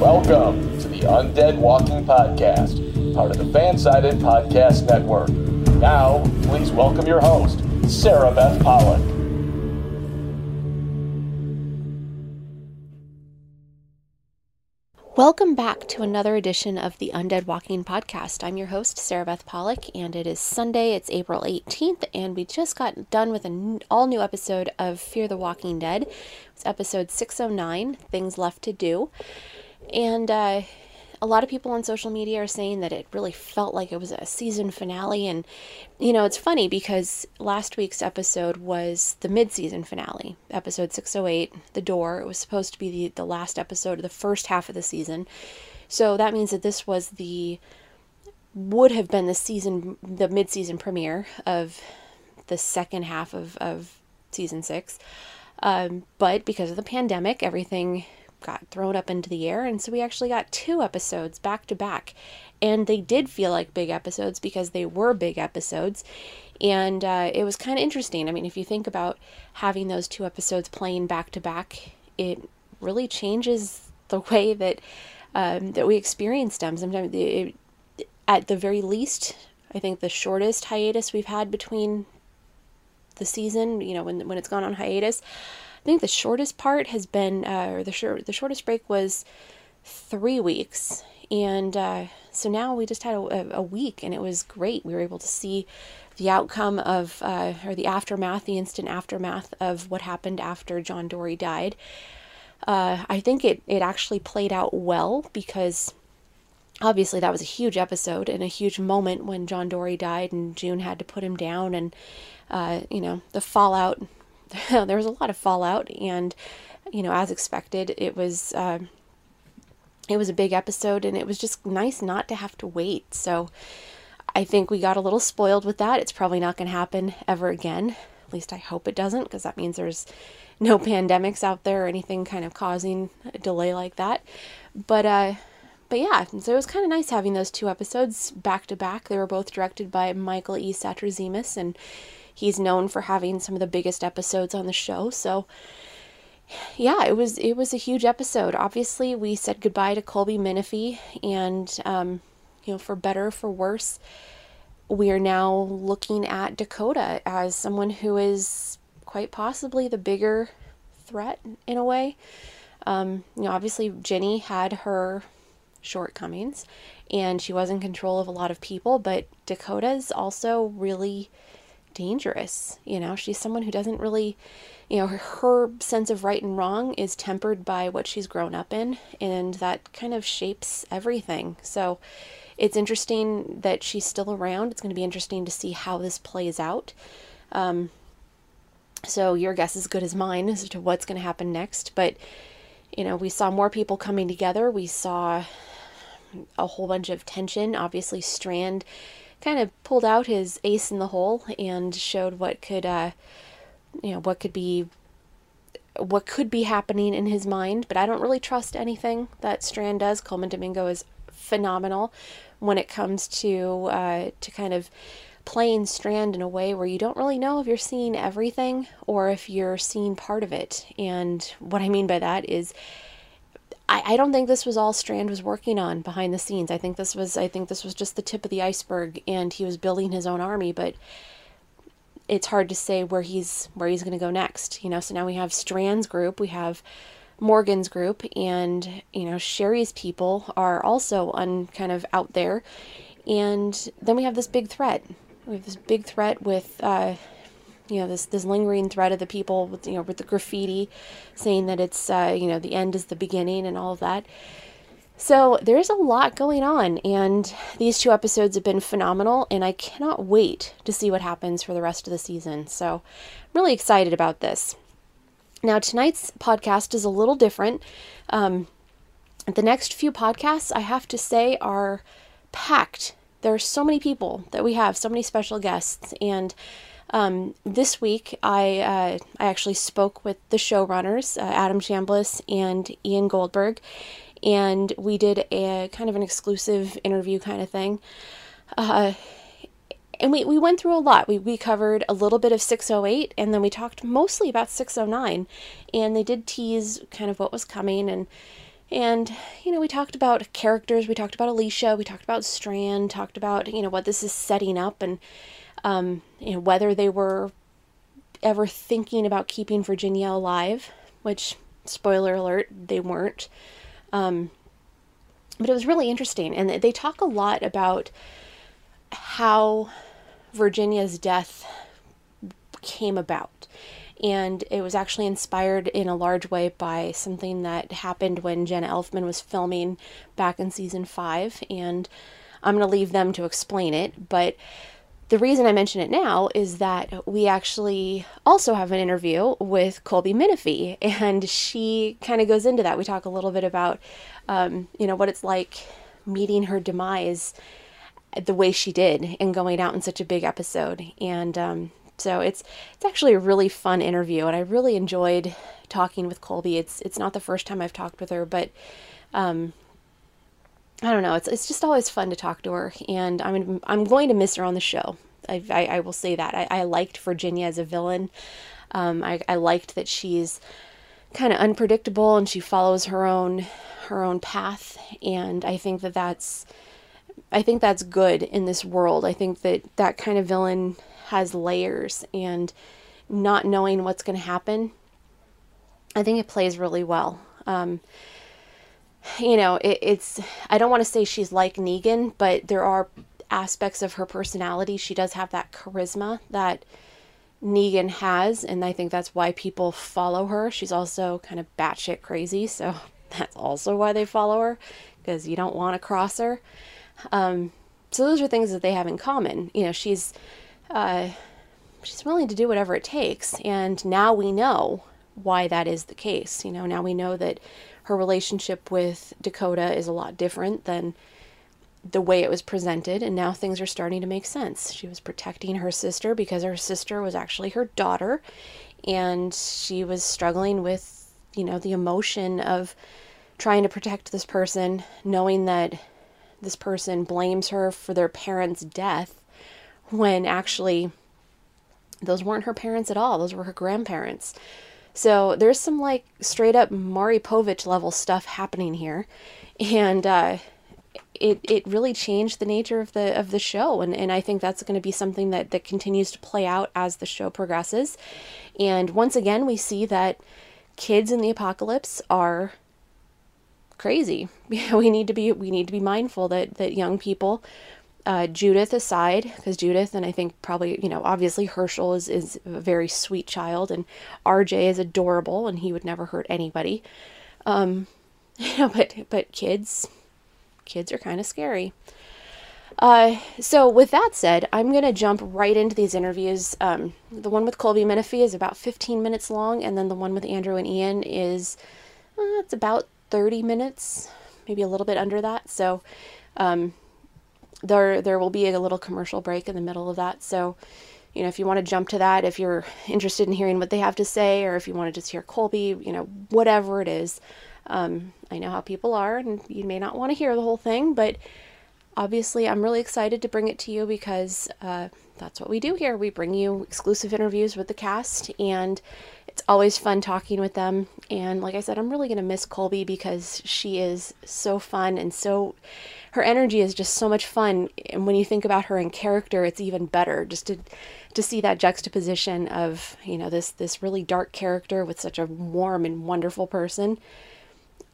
Welcome to the Undead Walking Podcast, part of the Fansided Podcast Network. Now, please welcome your host, Sarabeth Pollock. Welcome back to another edition of the Undead Walking Podcast. I'm your host, Sarabeth Pollock, and it is Sunday. It's April 18th, and we just got done with an all new episode of Fear the Walking Dead. It's episode 609 Things Left to Do. And uh, a lot of people on social media are saying that it really felt like it was a season finale. And, you know, it's funny because last week's episode was the mid season finale, episode 608, The Door. It was supposed to be the, the last episode of the first half of the season. So that means that this was the, would have been the season, the mid season premiere of the second half of, of season six. Um, but because of the pandemic, everything got thrown up into the air. And so we actually got two episodes back to back. And they did feel like big episodes because they were big episodes. And uh, it was kind of interesting. I mean, if you think about having those two episodes playing back to back, it really changes the way that um, that we experience them. Sometimes, it, at the very least, I think the shortest hiatus we've had between the season, you know, when when it's gone on hiatus, think the shortest part has been, uh, or the short, the shortest break was three weeks, and uh, so now we just had a, a, week, and it was great. We were able to see the outcome of, uh, or the aftermath, the instant aftermath of what happened after John Dorie died. Uh, I think it it actually played out well because obviously that was a huge episode and a huge moment when John Dorie died and June had to put him down and uh, you know the fallout there was a lot of fallout, and you know, as expected, it was uh, it was a big episode, and it was just nice not to have to wait. So I think we got a little spoiled with that. It's probably not going to happen ever again. At least I hope it doesn't, because that means there's no pandemics out there or anything kind of causing a delay like that. But uh, but yeah, so it was kind of nice having those two episodes back to back. They were both directed by Michael E. Satrazemis, and he's known for having some of the biggest episodes on the show. So yeah, it was it was a huge episode. Obviously, we said goodbye to Colby Minifie, and um, you know, for better for worse, we are now looking at Dakota as someone who is quite possibly the bigger threat in a way. Um, you know, obviously Jenny had her shortcomings, and she was in control of a lot of people, but Dakota's also really dangerous. You know, she's someone who doesn't really, you know, her, her, sense of right and wrong is tempered by what she's grown up in, and that kind of shapes everything. So it's interesting that she's still around. It's going to be interesting to see how this plays out. Um, so your guess is as good as mine as to what's going to happen next. But, you know, we saw more people coming together. We saw a whole bunch of tension. Obviously, Strand kind of pulled out his ace in the hole and showed what could, uh, you know, what could be, what could be happening in his mind. But I don't really trust anything that Strand does. Colman Domingo is phenomenal when it comes to uh, to kind of playing Strand in a way where you don't really know if you're seeing everything or if you're seeing part of it. And what I mean by that is I, I don't think this was all Strand was working on behind the scenes. I think this was I think this was just the tip of the iceberg and he was building his own army, but it's hard to say where he's where he's going to go next. You know, so now we have Strand's group, we have Morgan's group, and you know Sherry's people are also kind of out there, and then we have this big threat. We have this big threat with uh, you know this this lingering threat of the people with you know with the graffiti saying that it's uh, you know the end is the beginning and all of that so there's a lot going on and these two episodes have been phenomenal and i cannot wait to see what happens for the rest of the season so i'm really excited about this Now, tonight's podcast is a little different. Um, the next few podcasts, I have to say, are packed. There are so many people that we have, so many special guests, and um, this week I uh, I actually spoke with the showrunners, uh, Adam Chambliss and Ian Goldberg, and we did a kind of an exclusive interview kind of thing. Uh, and we, we went through a lot. We, we covered a little bit of 608 and then we talked mostly about 609. And they did tease kind of what was coming and and you know we talked about characters we talked about alicia we talked about strand talked about you know what this is setting up and um, you know whether they were ever thinking about keeping virginia alive which spoiler alert they weren't um, but it was really interesting and they talk a lot about how Virginia's death came about. And it was actually inspired in a large way by something that happened when Jenna Elfman was filming back in season five. And I'm going to leave them to explain it. But the reason I mention it now is that we actually also have an interview with Colby Minifie, and she kind of goes into that. We talk a little bit about, um, you know, what it's like meeting her demise the way she did and going out in such a big episode. And um, so it's it's actually a really fun interview, and I really enjoyed talking with Colby. It's it's not the first time I've talked with her, but um, I don't know. It's it's just always fun to talk to her, and I'm I'm going to miss her on the show. I I, I will say that I, I liked Virginia as a villain. Um, I I liked that she's kind of unpredictable and she follows her own her own path, and I think that that's I think that's good in this world. I think that that kind of villain has layers and not knowing what's going to happen. I think it plays really well. Um, you know, it, it's, I don't want to say she's like Negan, but there are aspects of her personality. She does have that charisma that Negan has, and I think that's why people follow her. She's also kind of batshit crazy, so that's also why they follow her, because you don't want to cross her. Um, so those are things that they have in common. You know, she's uh, she's willing to do whatever it takes, and now we know why that is the case. You know, now we know that her relationship with Dakota is a lot different than the way it was presented, and now things are starting to make sense. She was protecting her sister because her sister was actually her daughter, and she was struggling with, you know, the emotion of trying to protect this person, knowing that this person blames her for their parents' death when actually those weren't her parents at all. Those were her grandparents. So there's some like straight up Maury Povich level stuff happening here. And uh, it, it really changed the nature of the of the show and, and I think that's going to be something that, that continues to play out as the show progresses. And once again we see that kids in the apocalypse are crazy. we need to be we need to be mindful that that young people, uh, Judith aside, because Judith and I think probably you know obviously Hershel is is a very sweet child and R.J. is adorable and he would never hurt anybody. Um, you know, but but kids, kids are kind of scary. Uh, so with that said, I'm gonna jump right into these interviews. Um, the one with Colby Minifie is about 15 minutes long, and then the one with Andrew and Ian is uh, it's about 30 minutes, maybe a little bit under that. So um, there there will be a little commercial break in the middle of that. So you know, if you want to jump to that, if you're interested in hearing what they have to say, or if you want to just hear Colby, you know, whatever it is. Um, I know how people are, and you may not want to hear the whole thing, but obviously, I'm really excited to bring it to you because uh, that's what we do here. We bring you exclusive interviews with the cast, and it's always fun talking with them. And like I said, I'm really going to miss Colby because she is so fun and so her energy is just so much fun. And when you think about her in character, it's even better just to to see that juxtaposition of, you know, this this really dark character with such a warm and wonderful person.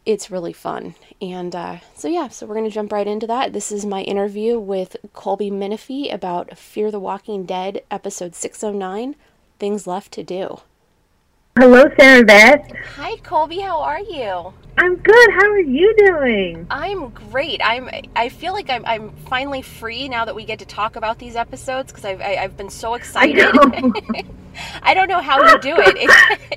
It's really fun. And uh, so, yeah, so we're going to jump right into that. This is my interview with Colby Minifie about Fear the Walking Dead, episode 609 Things Left to Do. Hello, Sarabeth. Hi, Colby. How are you? I'm good. How are you doing? I'm great. I'm. I feel like I'm. I'm finally free now that we get to talk about these episodes because I've. I, have i have been so excited. I. I don't know how you do it.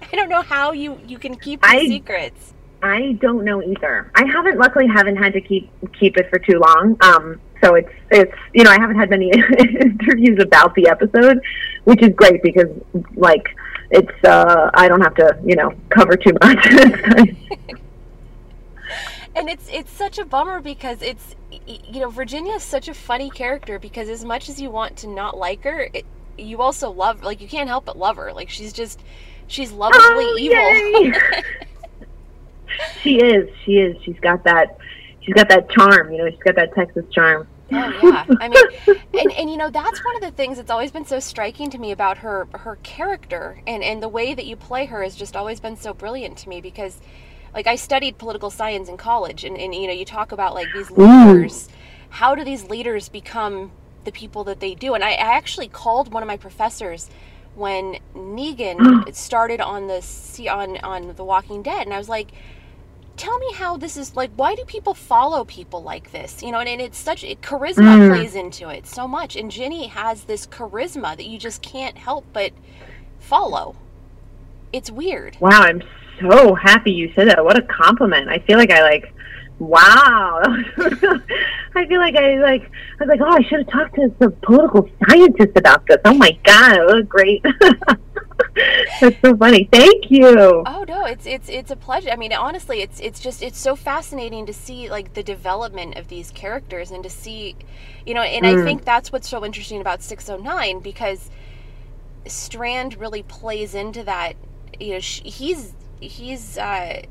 I don't know how you you can keep these I, secrets. I don't know either. I haven't. Luckily, haven't had to keep keep it for too long. Um. So it's it's you know I haven't had many interviews about the episode, which is great because like it's uh I don't have to you know cover too much. and it's it's such a bummer because it's you know Virginia is such a funny character because as much as you want to not like her, it, you also love like you can't help but love her. Like she's just she's lovably oh, evil. she is. She is. She's got that. She's got that charm. You know, she's got that Texas charm. Oh yeah, I mean, and, and you know that's one of the things that's always been so striking to me about her her character and and the way that you play her has just always been so brilliant to me because, like I studied political science in college and and you know you talk about like these leaders, how do these leaders become the people that they do? And I, I actually called one of my professors when Negan started on the on on The Walking Dead, and I was like tell me how this is like why do people follow people like this? You know and, and it's such it, charisma mm. plays into it so much and ginny has this charisma that you just can't help but follow. It's weird. Wow i'm so happy you said that. What a compliment. I feel like i like wow. I feel like i like i was like oh i should have talked to some political scientist about this. Oh my god it was great That's so funny. Thank you. Oh no, it's it's it's a pleasure. I mean, honestly, it's it's just it's so fascinating to see like the development of these characters and to see, you know, and mm. I think that's what's so interesting about 609 because Strand really plays into that. You know, he's he's uh,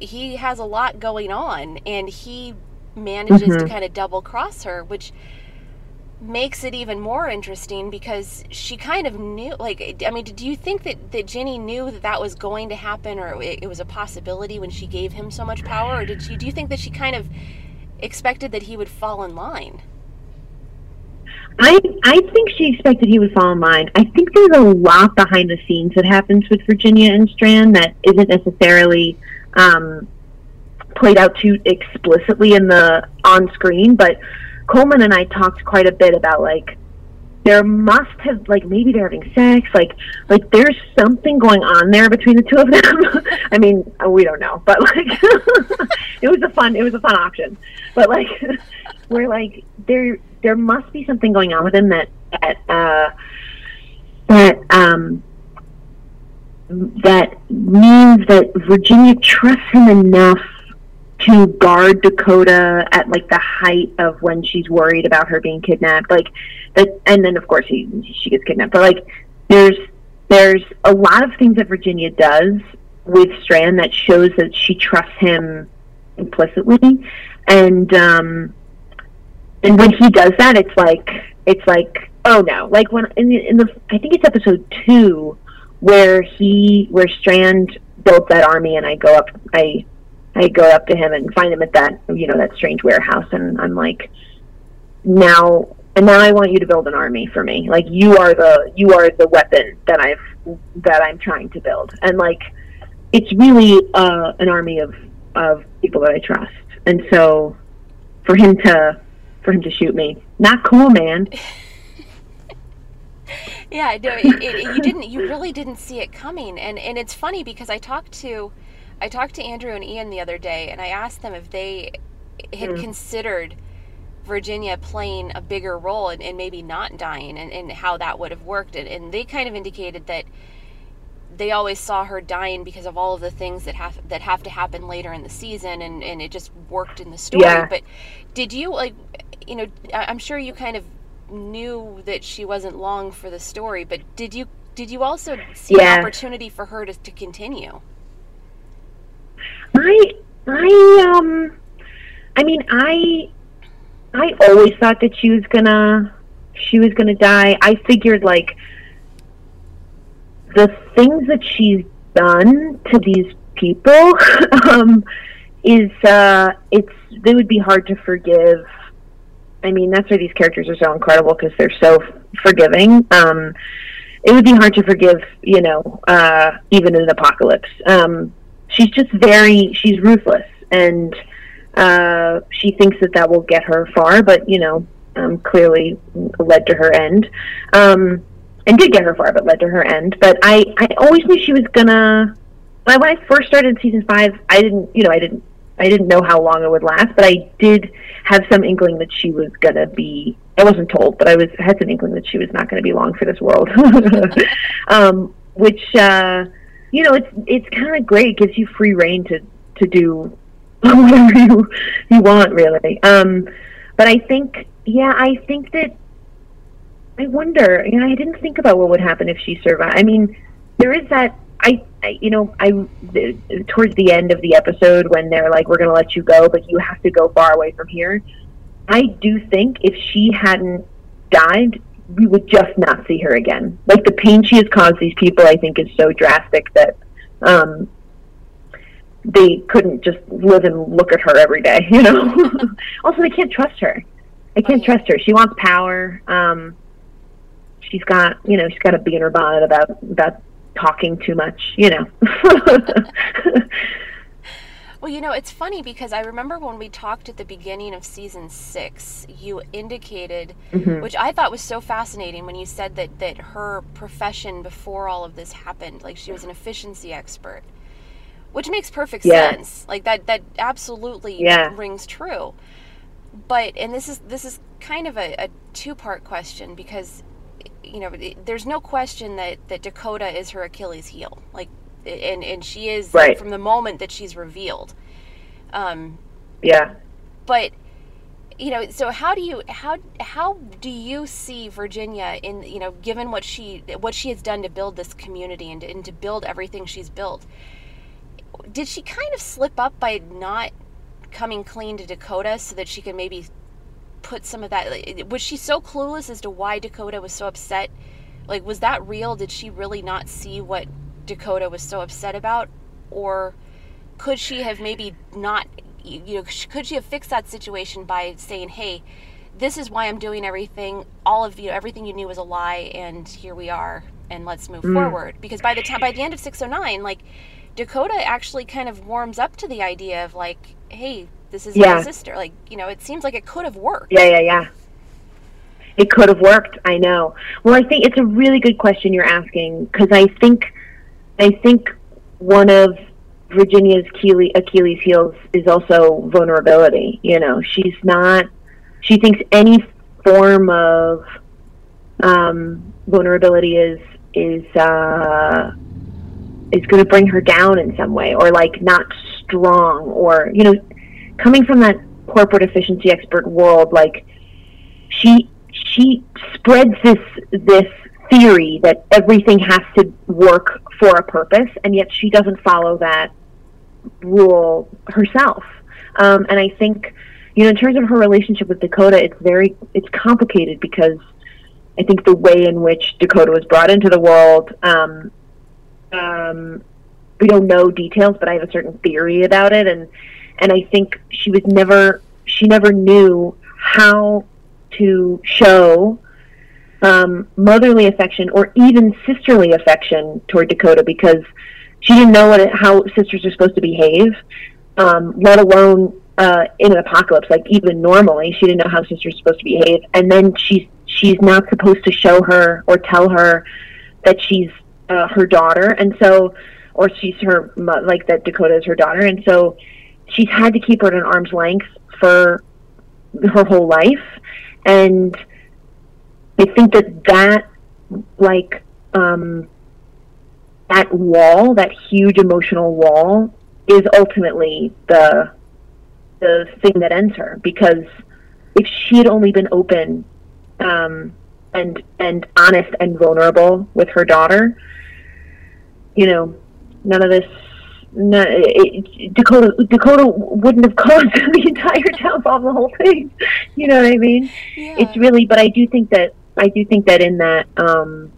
he has a lot going on, and he manages mm-hmm. to kind of double cross her, which makes it even more interesting because she kind of knew like i mean do you think that, that ginny knew that that was going to happen or it, it was a possibility when she gave him so much power or did she do you think that she kind of expected that he would fall in line I I think she expected he would fall in line. I think there's a lot behind the scenes that happens with Virginia and Strand that isn't necessarily um, played out too explicitly in the on screen, but Colman and I talked quite a bit about like there must have like maybe they're having sex like like there's something going on there between the two of them. I mean we don't know but like it was a fun it was a fun option. But like we're like there there must be something going on with him that that uh that um that means that virginia trusts him enough to guard Dakota at like the height of when she's worried about her being kidnapped. Like that, and then of course he she gets kidnapped. But like there's there's a lot of things that Virginia does with Strand that shows that she trusts him implicitly, and um, and when he does that, it's like it's like oh no, like when in the, in the I think it's episode two where he where Strand built that army, and I go up I I go up to him and find him at that you know that strange warehouse, and I'm like, now and now I want you to build an army for me. Like you are the you are the weapon that I've that I'm trying to build, and like it's really uh, an army of of people that I trust. And so for him to for him to shoot me, not cool, man. yeah, no, it, it, you didn't. You really didn't see it coming, and and it's funny because I talked to I talked to Andrew and Ian the other day, and I asked them if they had mm. considered Virginia playing a bigger role and, and maybe not dying, and, and, how that would have worked. And, and they kind of indicated that they always saw her dying because of all of the things that have that have to happen later in the season, and, and it just worked in the story. Yeah. But did you like, you know, I'm sure you kind of knew that she wasn't long for the story, but did you did you also see yeah. an opportunity for her to, to continue? I I um I mean I I always thought that she was gonna she was gonna die. I figured like the things that she's done to these people um, is uh, it's they would be hard to forgive. I mean, that's why these characters are so incredible because they're so forgiving. Um, it would be hard to forgive, you know, uh, even in an apocalypse. Um, she's just very, she's ruthless, and uh, she thinks that that will get her far, but you know, um, clearly led to her end, um, and did get her far, but led to her end. But I, I always knew she was gonna. When I first started season five, I didn't, you know, I didn't, I didn't know how long it would last, but I did have some inkling that she was gonna be. I wasn't told, but I was had some inkling that she was not going to be long for this world. um, which, uh, you know, it's it's kind of great. It gives you free reign to to do whatever you you want, really. Um, but I think yeah, I think that I wonder. You know, I didn't think about what would happen if she survived. I mean, there is that. I, I you know, I the, towards the end of the episode when they're like, "We're going to let you go, but you have to go far away from here." I do think if she hadn't died, we would just not see her again. Like the pain she has caused these people, I think, is so drastic that um, they couldn't just live and look at her every day. You know. also, they can't trust her. I can't trust her. She wants power. Um, she's got, you know, she's got a bee in her bonnet about about talking too much. You know. well, you know, it's funny because I remember when we talked at the beginning of season six, you indicated, mm-hmm. which I thought was so fascinating, when you said that that her profession before all of this happened, like she was an efficiency expert, which makes perfect yeah. sense. Like that, that absolutely yeah. rings true but and this is this is kind of a, a two part question because you know there's no question that that Dakota is her Achilles heel like and and she is right. from the moment that she's revealed. Um yeah. but you know so how do you how how do you see Virginia in you know given what she what she has done to build this community and, and to build everything she's built did she kind of slip up by not coming clean to Dakota so that she could maybe put some of that was she so clueless as to why Dakota was so upset? Like was that real? Did she really not see what Dakota was so upset about or could she have maybe not you know could she have fixed that situation by saying hey this is why I'm doing everything all of you everything you knew was a lie and here we are and let's move mm. forward because by the time by the end of 609 like Dakota actually kind of warms up to the idea of like hey, this is yeah. my sister. Like, you know, it seems like it could have worked. Yeah, yeah, yeah. It could have worked. I know. Well, I think it's a really good question you're asking because I think, I think one of Virginia's Achilles, heels is also vulnerability. You know, she's not. She thinks any form of um, vulnerability is is uh, is going to bring her down in some way, or like not strong or you know coming from that corporate efficiency expert world like she she spreads this this theory that everything has to work for a purpose and yet she doesn't follow that rule herself. Um, and i think you know in terms of her relationship with dakota it's very it's complicated because i think the way in which dakota was brought into the world um, um, we don't know details, but I have a certain theory about it, and and I think she was never she never knew how to show um, motherly affection or even sisterly affection toward Dakota because she didn't know what how sisters are supposed to behave, um, let alone uh, in an apocalypse. Like even normally, she didn't know how sisters are supposed to behave, and then she's she's not supposed to show her or tell her that she's uh, her daughter, and so or she's her like that Dakota is her daughter, and so she's had to keep her at an arm's length for her whole life, and I think that that like um, that wall, that huge emotional wall, is ultimately the the thing that ends her because if she had only been open um, and and honest and vulnerable with her daughter, you know, none of this. No, it, Dakota Dakota wouldn't have caused the entire downfall of the whole thing. You know what I mean? Yeah. It's really, but I do think that I do think that in that um,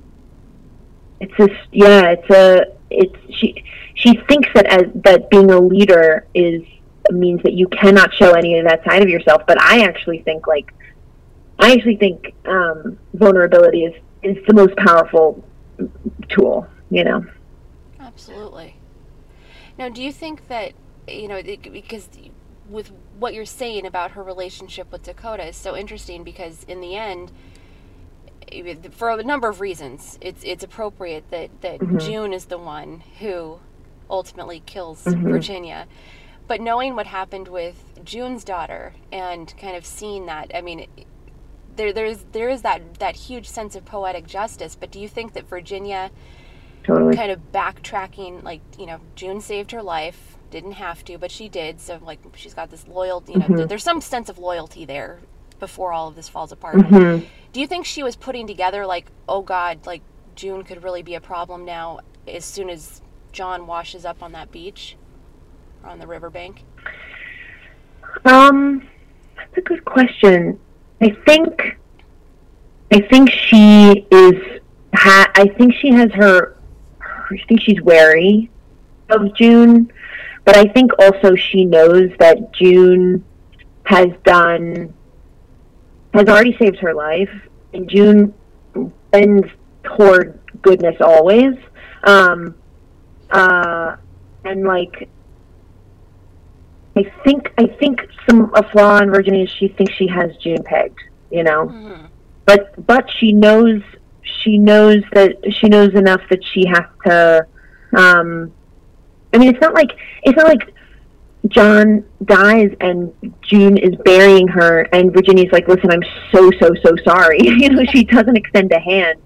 it's just yeah, it's a it's she she thinks that as that being a leader is means that you cannot show any of that side of yourself. But I actually think like I actually think um, vulnerability is is the most powerful tool, you know. Absolutely. Now, do you think that you know because with what you're saying about her relationship with Dakota is so interesting because in the end for a number of reasons it's it's appropriate that that mm-hmm. June is the one who ultimately kills mm-hmm. Virginia but knowing what happened with June's daughter and kind of seeing that I mean there there's there is that that huge sense of poetic justice but do you think that Virginia totally. kind of backtracking like you know June saved her life didn't have to, but she did. So like she's got this loyalty. You know, mm-hmm. there's some sense of loyalty there before all of this falls apart. Mm-hmm. Do you think she was putting together like, oh God, like June could really be a problem now as soon as John washes up on that beach or on the riverbank? Um, that's a good question. I think, I think she is. Ha- I think she has her. I think she's wary of June but I think also she knows that June has done has already saved her life, and June bends toward goodness always. Um, uh, and like, I think I think some a flaw in Virginia is she thinks she has June pegged, you know, mm-hmm. but but she knows she knows that she knows enough that she has to um, I mean, it's not like it's not like John dies and June is burying her, and Virginia's like, "Listen, I'm so so so sorry." you know, she doesn't extend a hand.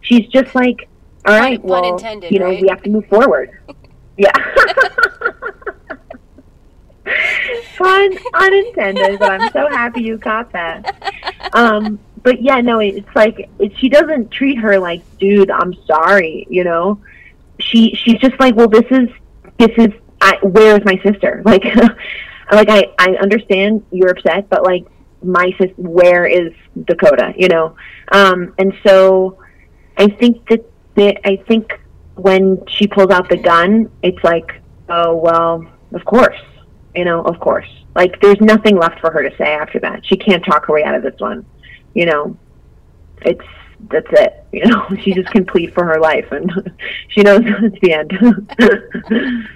She's just like, "All right, well, intended, you know, right? we have to move forward." yeah. Fun unintended, but I'm so happy you caught that. Um, but yeah, no, it's like it, she doesn't treat her like, dude, I'm sorry, you know. She she's just like, well, this is this is I, where is my sister? Like, like I I understand you're upset, but like my sis, where is Dakota? You know, um, and so I think that that I think when she pulls out the gun, it's like, oh well, of course, you know, of course. Like, there's nothing left for her to say after that. She can't talk her way out of this one. You know, it's that's it. You know, she just can plead for her life, and she knows it's the end.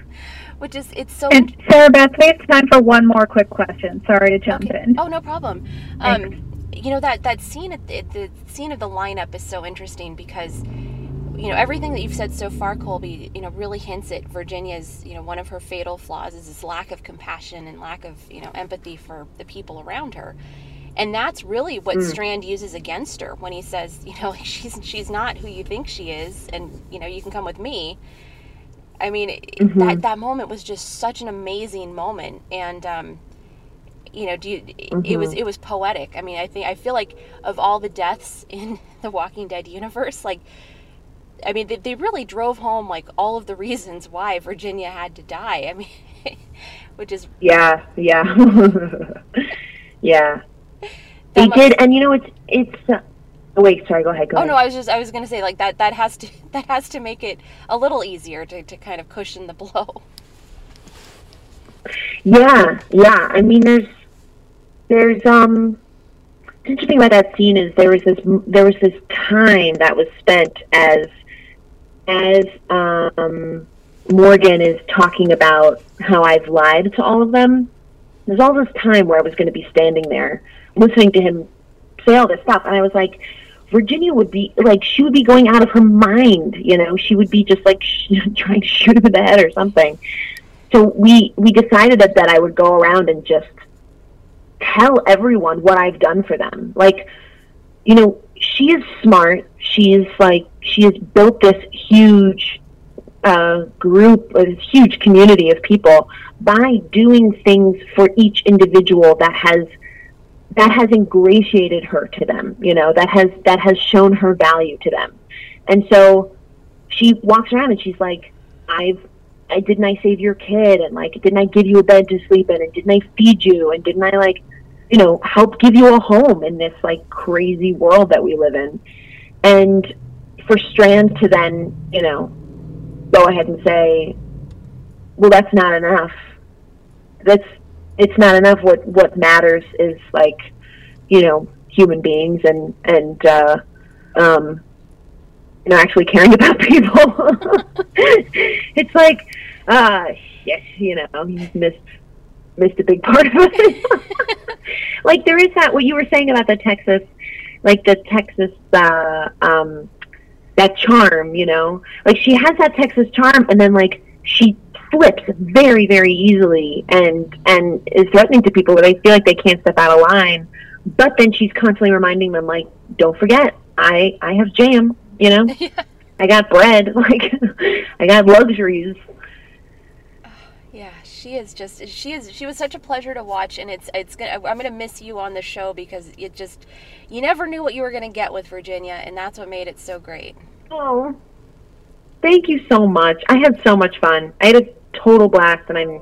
Which is it's so. And Sarabeth, we have time for one more quick question. Sorry to jump okay. in. Oh no problem. Um, you know that that scene at the, the scene of the lineup is so interesting because you know everything that you've said so far colby you know really hints at virginia's you know one of her fatal flaws is this lack of compassion and lack of you know empathy for the people around her and that's really what mm. Strand uses against her when he says, you know, she's she's not who you think she is, and you know, you can come with me. I mean, mm-hmm. that that moment was just such an amazing moment, and um, you know, do you, mm-hmm. it was mm-hmm. it was poetic. I mean, I think I feel like of all the deaths in the Walking Dead universe, like. I mean, they, they really drove home like all of the reasons why Virginia had to die. I mean, which is yeah, yeah, yeah they must... did, and you know, it's it's. Oh, wait, sorry. Go ahead. Go oh ahead. no, I was just I was going to say like that that has to that has to make it a little easier to to kind of cushion the blow. Yeah, yeah. I mean, there's there's um. The interesting about that scene is there was this there was this time that was spent as as um, Morgan is talking about how I've lied to all of them. There's all this time where I was going to be standing there listening to him say all this stuff, and I was like, Virginia would be like she would be going out of her mind, you know. She would be just like sh- trying to shoot him in the head or something. So we we decided that that I would go around and just tell everyone what I've done for them. Like, you know, she is smart. She's like she has built this huge uh, group, a huge community of people by doing things for each individual that has that has ingratiated her to them you know that has that has shown her value to them. And so she walks around and she's like i've i didn't i save your kid? And like didn't i give you a bed to sleep in? And didn't i feed you? And didn't i like you know help give you a home in this like crazy world that we live in? And for strand to then you know go ahead and say well that's not enough. That's it's not enough. What what matters is like, you know, human beings and and uh, um, you know actually caring about people. it's like, uh, yes, you know, he's missed missed a big part of it. like there is that what you were saying about the Texas, like the Texas, uh, um, that charm, you know, like she has that Texas charm, and then like she slips very very easily and and is threatening to people where they feel like they can't step out of line. But then she's constantly reminding them like don't forget i i have jam you know? Yeah. i got bread like i got luxuries. Yeah she is just she is she was such a pleasure to watch and it's it's gonna i'm gonna miss you on the show because it just you never knew what you were gonna get with virginia and that's what made it so great. Oh thank you so much. I had so much fun. I had a total blast, and I'm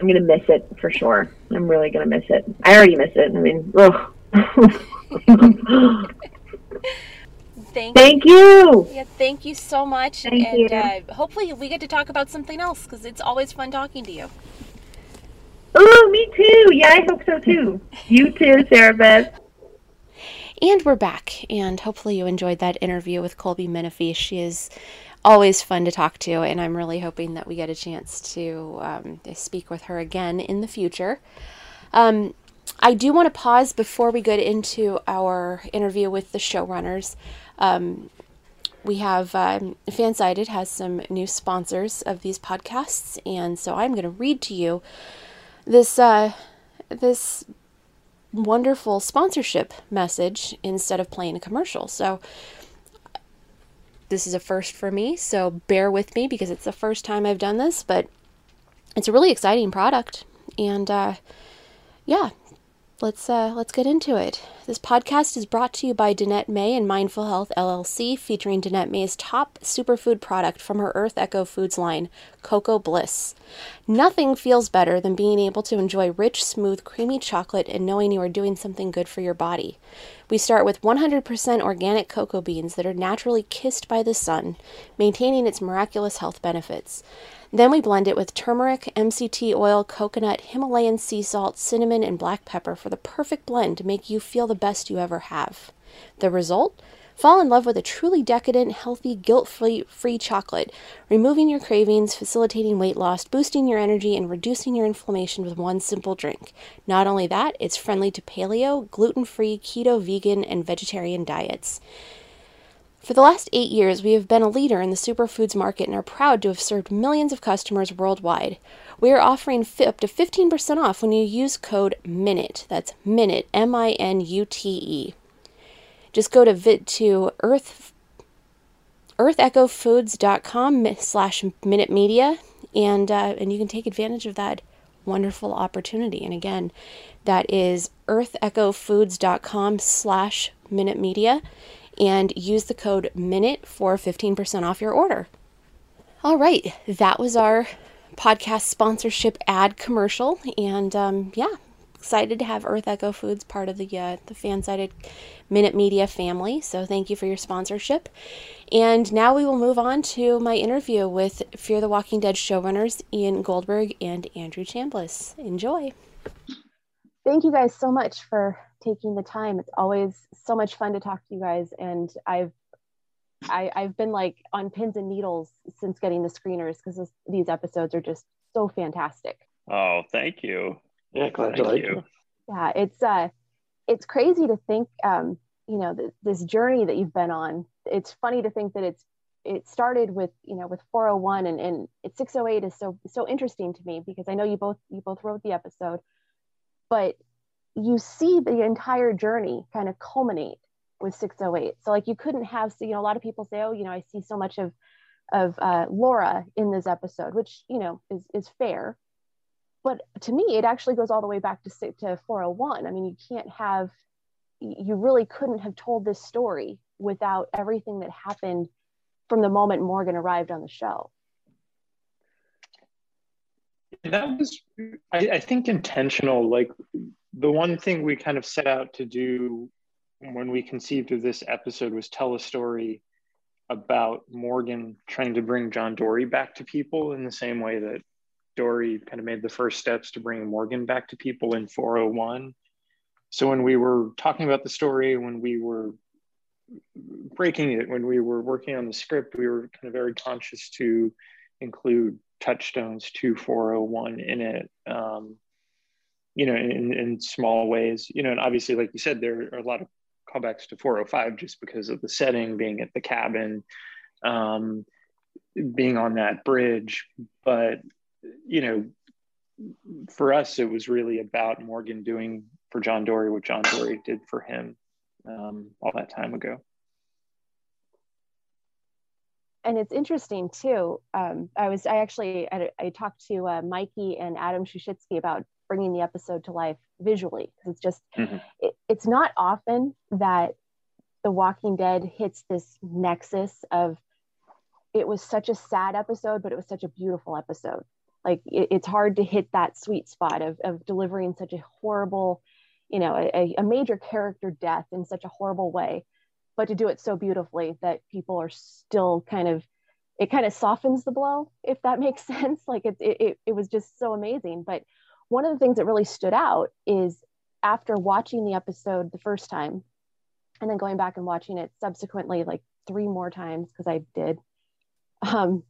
I'm gonna miss it for sure. I'm really gonna miss it. I already miss it. I mean, ugh. thank, thank you. Yeah, thank you so much. Thank and you. Uh, hopefully we get to talk about something else because it's always fun talking to you. Oh, me too. Yeah, I hope so too. You too, Sarabeth. And we're back, and hopefully you enjoyed that interview with Colby Minifie. She is always fun to talk to, and I'm really hoping that we get a chance to um, speak with her again in the future. Um, I do want to pause before we get into our interview with the showrunners. Um, we have um, Fansided has some new sponsors of these podcasts, and so I'm going to read to you this uh, this wonderful sponsorship message instead of playing a commercial. So this is a first for me, so bear with me because it's the first time I've done this, but it's a really exciting product. And uh, yeah, let's uh, let's get into it. This podcast is brought to you by Danette May and Mindful Health LLC, featuring Danette May's top superfood product from her Earth Echo Foods line, Cocoa Bliss. Nothing feels better than being able to enjoy rich, smooth, creamy chocolate and knowing you are doing something good for your body. We start with 100% organic cocoa beans that are naturally kissed by the sun, maintaining its miraculous health benefits. Then we blend it with turmeric, MCT oil, coconut, Himalayan sea salt, cinnamon, and black pepper for the perfect blend to make you feel the best you ever have. The result? Fall in love with a truly decadent, healthy, guilt free chocolate, removing your cravings, facilitating weight loss, boosting your energy, and reducing your inflammation with one simple drink. Not only that, it's friendly to paleo, gluten free, keto, vegan, and vegetarian diets. For the last eight years, we have been a leader in the superfoods market and are proud to have served millions of customers worldwide. We are offering up to 15% off when you use code MINUTE. That's MINUTE, M I N U T E. Just go to vid to earth earthechofoods.com slash minute media and uh, and you can take advantage of that wonderful opportunity and again that is earthechofoods.com slash minute media and use the code MINUTE for 15% off your order. All right, that was our podcast sponsorship ad commercial. And um, yeah, excited to have Earth Echo Foods part of the, uh, the Fansided Minute Media family. So thank you for your sponsorship. And now we will move on to my interview with Fear the Walking Dead showrunners Ian Goldberg and Andrew Chambliss. Enjoy. Thank you guys so much for taking the time. It's always so much fun to talk to you guys. And I've I, I've been like on pins and needles since getting the screeners because these episodes are just so fantastic. Oh, thank you. Yeah, glad thank you. you. Yeah, it's uh, it's crazy to think, um, you know, th- this journey that you've been on. It's funny to think that it's it started with you know with 401 and and it's 608 is so so interesting to me because I know you both you both wrote the episode, but you see the entire journey kind of culminate with 608 so like you couldn't have so you know a lot of people say oh you know i see so much of of uh, laura in this episode which you know is is fair. But to me it actually goes all the way back to to 401 i mean you can't have you really couldn't have told this story without everything that happened from the moment morgan arrived on the show that was I, I think intentional like the one thing we kind of set out to do when we conceived of this episode was tell a story about Morgan trying to bring John Dorie back to people in the same way that Dorie kind of made the first steps to bring Morgan back to people in 401. So when we were talking about the story, when we were breaking it when we were working on the script, we were kind of very conscious to include touchstones to 401 in it. Um, you know, in, in small ways, you know, and obviously, like you said, there are a lot of callbacks to 405 just because of the setting, being at the cabin, um, being on that bridge. But, you know, for us, it was really about Morgan doing for John Dorie what John Dorie did for him um, all that time ago. And it's interesting too. Um, I was I actually I, I talked to uh, Mikey and Adam Shushitsky about bringing the episode to life visually because it's just mm-hmm. it, it's not often that The Walking Dead hits this nexus of it was such a sad episode, but it was such a beautiful episode. Like it, it's hard to hit that sweet spot of of delivering such a horrible, you know, a, a major character death in such a horrible way, but to do it so beautifully that people are still kind of it kind of softens the blow if that makes sense like it, it, it was just so amazing but one of the things that really stood out is after watching the episode the first time and then going back and watching it subsequently like three more times because I did. Um,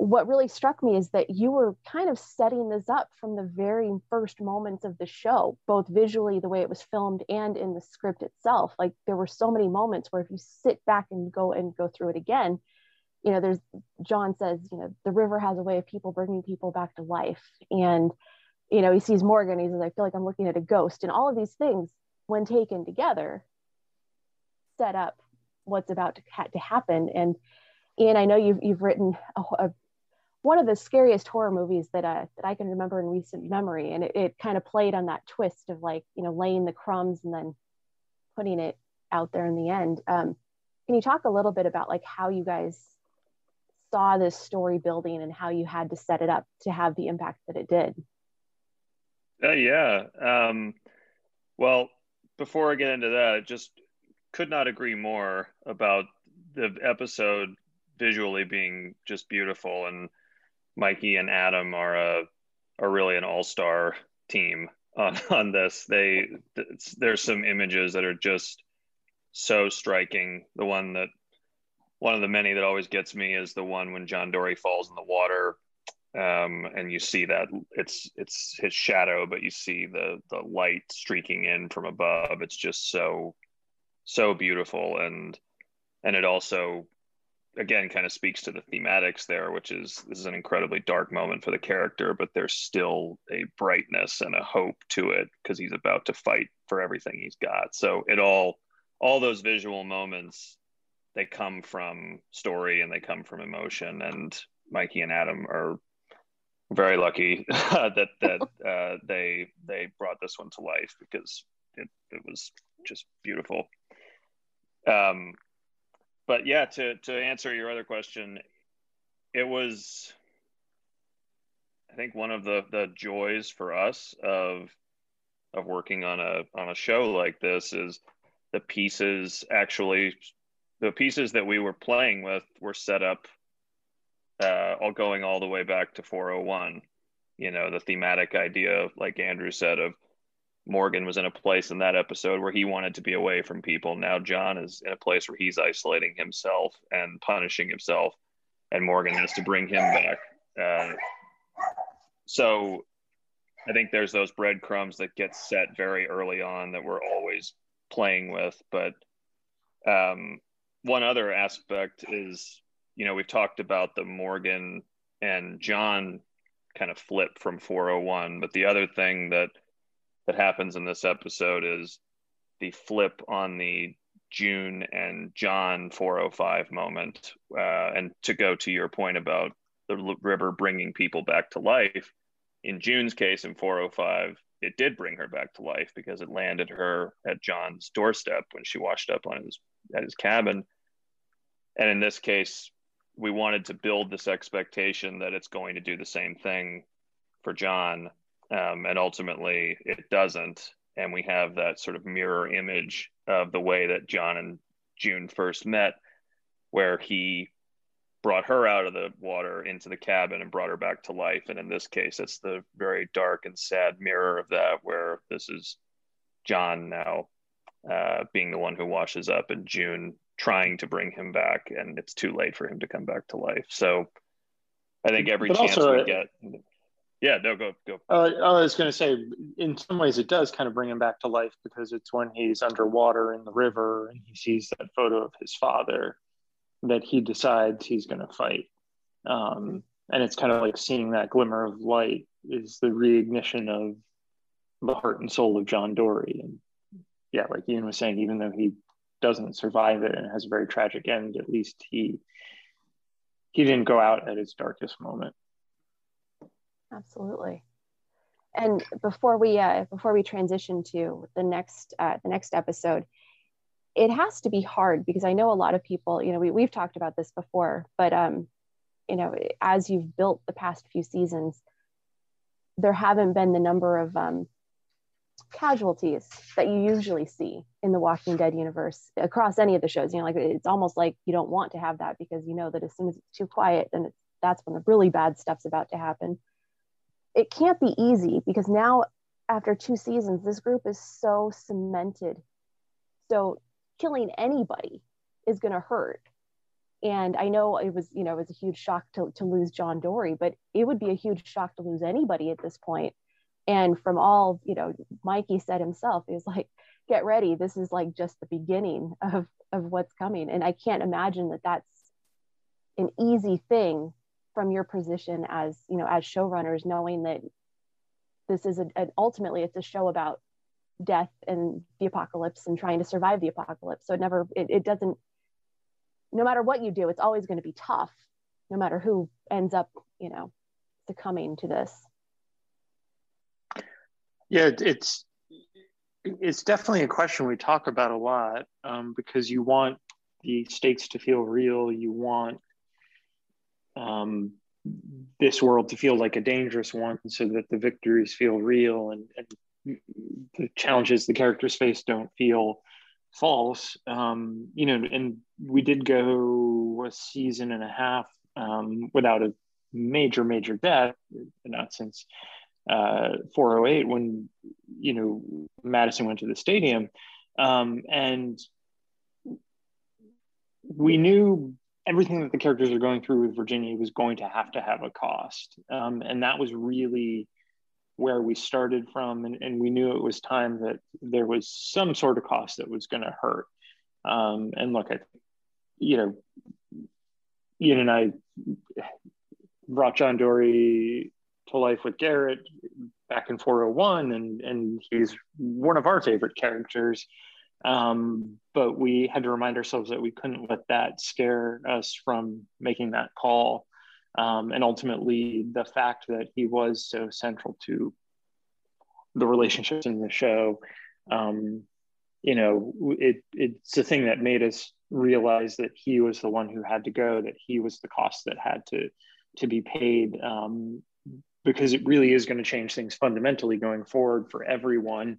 what really struck me is that you were kind of setting this up from the very first moments of the show, both visually, the way it was filmed, and in the script itself. Like there were so many moments where if you sit back and go and go through it again, you know, there's John says, you know, the river has a way of people bringing people back to life. And you know, he sees Morgan, he says, I feel like I'm looking at a ghost. And all of these things, when taken together, set up what's about to, ha- to happen. And Ian, I know you've, you've written a, a, one of the scariest horror movies that, uh, that I can remember in recent memory. And it, it kind of played on that twist of like, you know, laying the crumbs and then putting it out there in the end. Um, can you talk a little bit about like how you guys saw this story building and how you had to set it up to have the impact that it did? Uh, yeah. Um, well, before I get into that, I just could not agree more about the episode visually being just beautiful. And Mikey and Adam are a are really an all star team on on this. They there's some images that are just so striking. The one that one of the many that always gets me is the one when John Dorie falls in the water um, and you see that it's it's his shadow, but you see the the light streaking in from above. It's just so so beautiful, and and it also again kind of speaks to the thematics there, which is this is an incredibly dark moment for the character, but there's still a brightness and a hope to it because he's about to fight for everything he's got. So it all all those visual moments they come from story and they come from emotion and Mikey and Adam are very lucky that that uh, they they brought this one to life because it, it was just beautiful. Um, but yeah, to to answer your other question, it was I think one of the the joys for us of of working on a on a show like this is the pieces actually the pieces that we were playing with were set up uh, all going all the way back to 401. You know, the thematic idea, of like Andrew said, of Morgan was in a place in that episode where he wanted to be away from people. Now John is in a place where he's isolating himself and punishing himself, and Morgan has to bring him back. Uh, so I think there's those breadcrumbs that get set very early on that we're always playing with. But um, one other aspect is you know, we've talked about the Morgan and John kind of flip from 401, but the other thing that that happens in this episode is the flip on the June and John 405 moment. Uh, and to go to your point about the river bringing people back to life, in June's case in 405, it did bring her back to life because it landed her at John's doorstep when she washed up on his at his cabin. And in this case, we wanted to build this expectation that it's going to do the same thing for John, um, and ultimately it doesn't. And we have that sort of mirror image of the way that John and June first met, where he brought her out of the water into the cabin and brought her back to life. And in this case, it's the very dark and sad mirror of that, where this is John now uh, being the one who washes up and June trying to bring him back and it's too late for him to come back to life. So I think every But chance also, we uh, get. Yeah, no, go go. Uh, I was going to say, in some ways, it does kind of bring him back to life because it's when he's underwater in the river and he sees that photo of his father that he decides he's going to fight. Um, and it's kind of like seeing that glimmer of light is the reignition of the heart and soul of John Dorie. And yeah, like Ian was saying, even though he doesn't survive it and has a very tragic end, at least he he didn't go out at his darkest moment. Absolutely. And before we uh, before we transition to the next uh, the next episode, it has to be hard because I know a lot of people. You know, we we've talked about this before, but um, you know, as you've built the past few seasons, there haven't been the number of um, casualties that you usually see in the Walking Dead universe across any of the shows. You know, like it's almost like you don't want to have that because you know that as soon as it's too quiet, then it's, that's when the really bad stuff's about to happen it can't be easy because now after two seasons this group is so cemented. So killing anybody is going to hurt. And i know it was you know it was a huge shock to, to lose john dorie but it would be a huge shock to lose anybody at this point. And from all you know mikey said himself he was like get ready. This is like just the beginning of of what's coming. And i can't imagine that that's an easy thing from your position as you know as showrunners knowing that this is a, ultimately it's a show about death and the apocalypse and trying to survive the apocalypse so it never it, it doesn't no matter what you do it's always going to be tough no matter who ends up you know succumbing to this Yeah, it's it's definitely a question we talk about a lot um, because you want the stakes to feel real. You want um, this world to feel like a dangerous one, so that the victories feel real and, and the challenges the characters face don't feel false. Um, you know, and we did go a season and a half um, without a major, major death, not since uh, 408 when you know Madison went to the stadium, um, and we knew everything that the characters are going through with Virginia was going to have to have a cost, um, and that was really where we started from, and, and, we knew it was time that there was some sort of cost that was going to hurt. Um, and look, I, you know, Ian and I brought John Dorie to life with Garrett back in 401 and and he's one of our favorite characters um, but we had to remind ourselves that we couldn't let that scare us from making that call um, and ultimately the fact that he was so central to the relationships in the show um, you know it it's the thing that made us realize that he was the one who had to go that he was the cost that had to to be paid um, because it really is going to change things fundamentally going forward for everyone.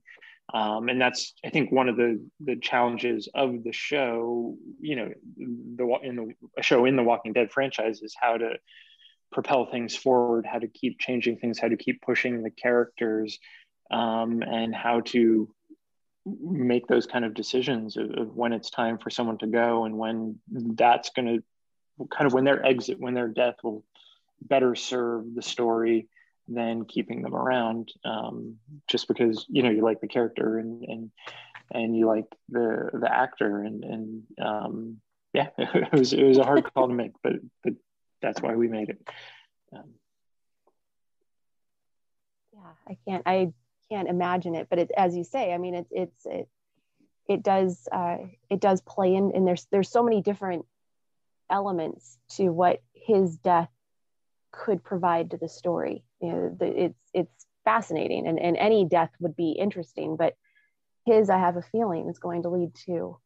Um, and that's, I think, one of the the challenges of the show. You know, the in the a show in the Walking Dead franchise is how to propel things forward, how to keep changing things, how to keep pushing the characters, um, and how to make those kind of decisions of, of when it's time for someone to go and when that's going to kind of when their exit, when their death will better serve the story than keeping them around um, just because you know you like the character and and and you like the the actor and and um, yeah it was it was a hard call to make but but that's why we made it um, yeah i can't i can't imagine it but it as you say i mean it's it's it it does uh, it does play in and there's there's so many different elements to what his death could provide to the story. You know, the, it's it's fascinating, and, and any death would be interesting, but his, I have a feeling, is going to lead to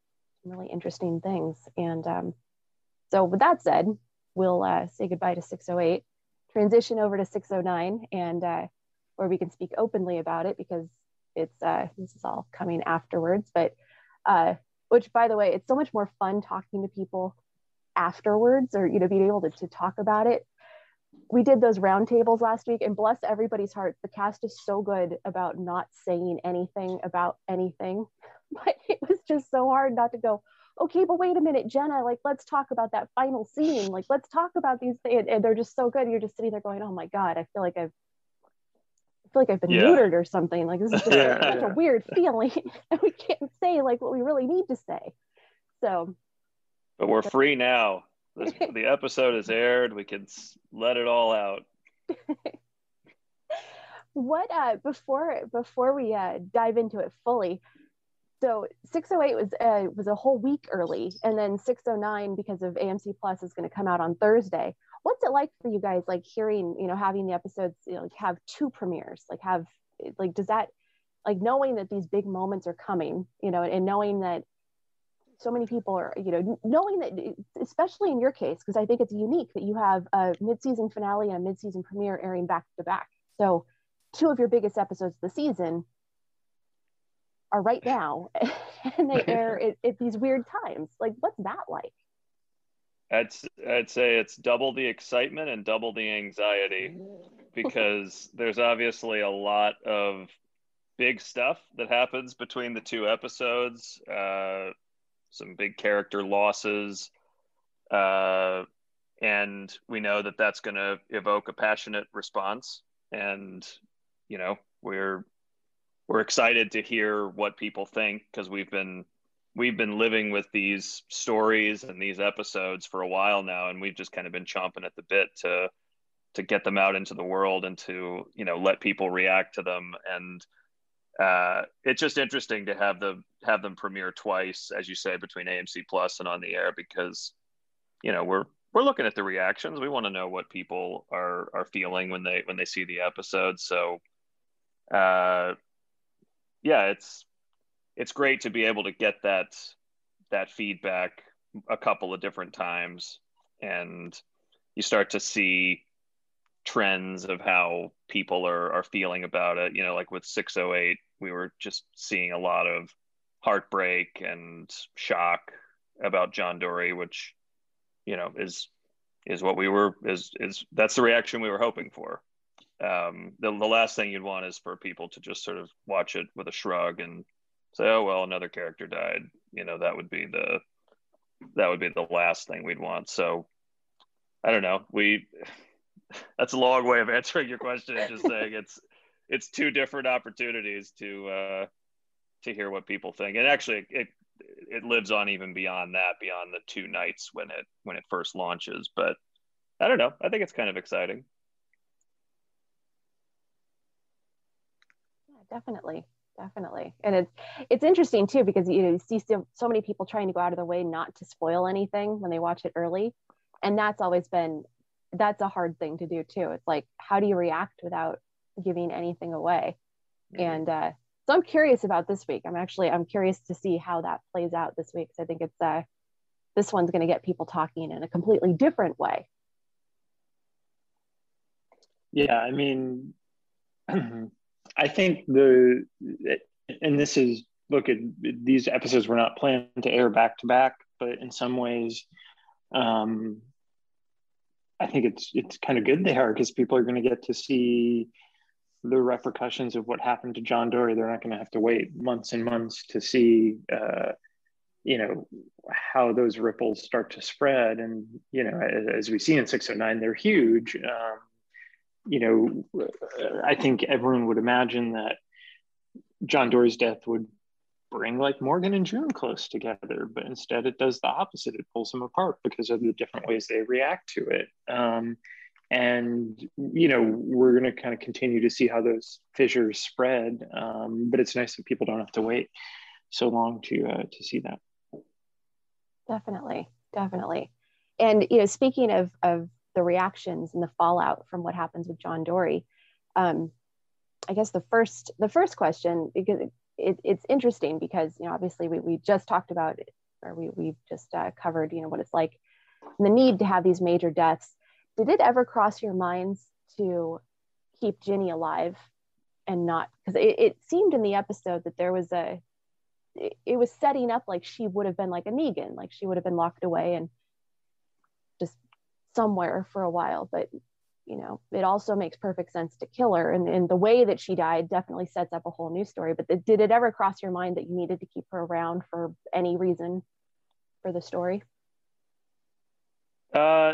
really interesting things. And um, so, with that said, we'll uh, say goodbye to 608, transition over to 609, and uh, where we can speak openly about it because it's uh, this is all coming afterwards. But uh, which, by the way, it's so much more fun talking to people afterwards, or you know, being able to, to talk about it we did those roundtables last week and bless everybody's heart the cast is so good about not saying anything about anything but it was just so hard not to go okay but wait a minute jenna like let's talk about that final scene like let's talk about these things and they're just so good you're just sitting there going oh my god i feel like i've I feel like I've been yeah. neutered or something. Like this is just yeah, such yeah. a weird feeling, and we can't say like what we really need to say. So, but we're free now. This, the episode is aired. We can let it all out. what uh before before we uh dive into it fully so 608 was uh, was a whole week early and then 609 because of amc plus is going to come out on thursday what's it like for you guys like hearing you know having the episodes you know, like have two premieres like have like does that like knowing that these big moments are coming you know and knowing that so many people are you know knowing that especially in your case because i think it's unique that you have a mid-season finale and a mid-season premiere airing back to back. So two of your biggest episodes of the season are right now and they air at, at these weird times. Like what's that like? I'd I'd say it's double the excitement and double the anxiety because there's obviously a lot of big stuff that happens between the two episodes. Uh, some big character losses, uh, and we know that that's going to evoke a passionate response. And you know, we're we're excited to hear what people think because we've been we've been living with these stories and these episodes for a while now and we've just kind of been chomping at the bit to to get them out into the world and to you know let people react to them and uh, it's just interesting to have the have them premiere twice as you say between amc plus and on the air because you know we're we're looking at the reactions. We want to know what people are are feeling when they when they see the episode. So uh yeah it's it's great to be able to get that that feedback a couple of different times and you start to see trends of how people are are feeling about it you know like with 608 we were just seeing a lot of heartbreak and shock about John Dorie, which you know is is what we were is is that's the reaction we were hoping for um the, the last thing you'd want is for people to just sort of watch it with a shrug and say, oh well, another character died. You know, that would be the that would be the last thing we'd want. So I don't know. We that's a long way of answering your question and just saying it's it's two different opportunities to uh to hear what people think. And actually it it lives on even beyond that, beyond the two nights when it when it first launches. But I don't know. I think it's kind of exciting. Yeah, definitely definitely and it's it's interesting too because you know you see so, so many people trying to go out of their way not to spoil anything when they watch it early and that's always been that's a hard thing to do too. It's like how do you react without giving anything away? Mm-hmm. and uh, so i'm curious about this week. I'm actually i'm curious to see how that plays out this week because i think it's uh this one's going to get people talking in a completely different way. Yeah i mean I think the and this is look at these episodes were not planned to air back to back, but in some ways, um, I think it's it's kind of good they are because people are going to get to see the repercussions of what happened to John Dorie. They're not going to have to wait months and months to see, uh, you know, how those ripples start to spread. And you know, as we see in 609, they're huge. Um, you know, I think everyone would imagine that John Dorie's death would bring like Morgan and June close together, but instead it does the opposite. It pulls them apart because of the different ways they react to it. Um, and you know, we're going to kind of continue to see how those fissures spread. Um, but it's nice that people don't have to wait so long to uh, to see that. Definitely, definitely. And you know, speaking of of the reactions and the fallout from what happens with John Dorie, Um, I guess the first the first question because it, it's interesting because you know obviously we, we just talked about it, or we we've just uh, covered you know what it's like the need to have these major deaths. Did it ever cross your minds to keep Ginny alive and not because it, it seemed in the episode that there was a it, it was setting up like she would have been like a Negan, like she would have been locked away and just somewhere for a while. But you know, it also makes perfect sense to kill her. And, and the way that she died definitely sets up a whole new story. But the, did it ever cross your mind that you needed to keep her around for any reason for the story? Uh,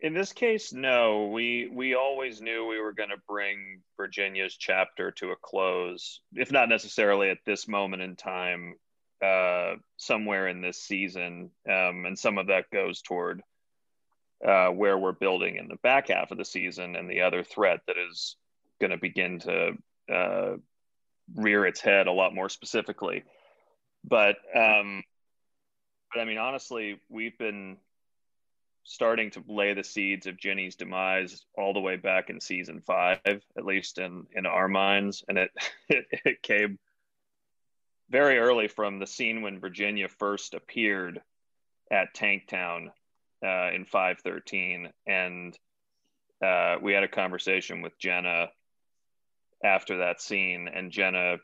in this case, no. We we always knew we were going to bring Virginia's chapter to a close, if not necessarily at this moment in time, uh, somewhere in this season, um, and some of that goes toward uh, where we're building in the back half of the season, and the other threat that is going to begin to uh, rear its head a lot more specifically. But um, but I mean, honestly, we've been starting to lay the seeds of Jenny's demise all the way back in season five, at least in in our minds, and it it, it came very early from the scene when Virginia first appeared at Tanktown uh, in 513, and uh, we had a conversation with Jenna after that scene, and Jenna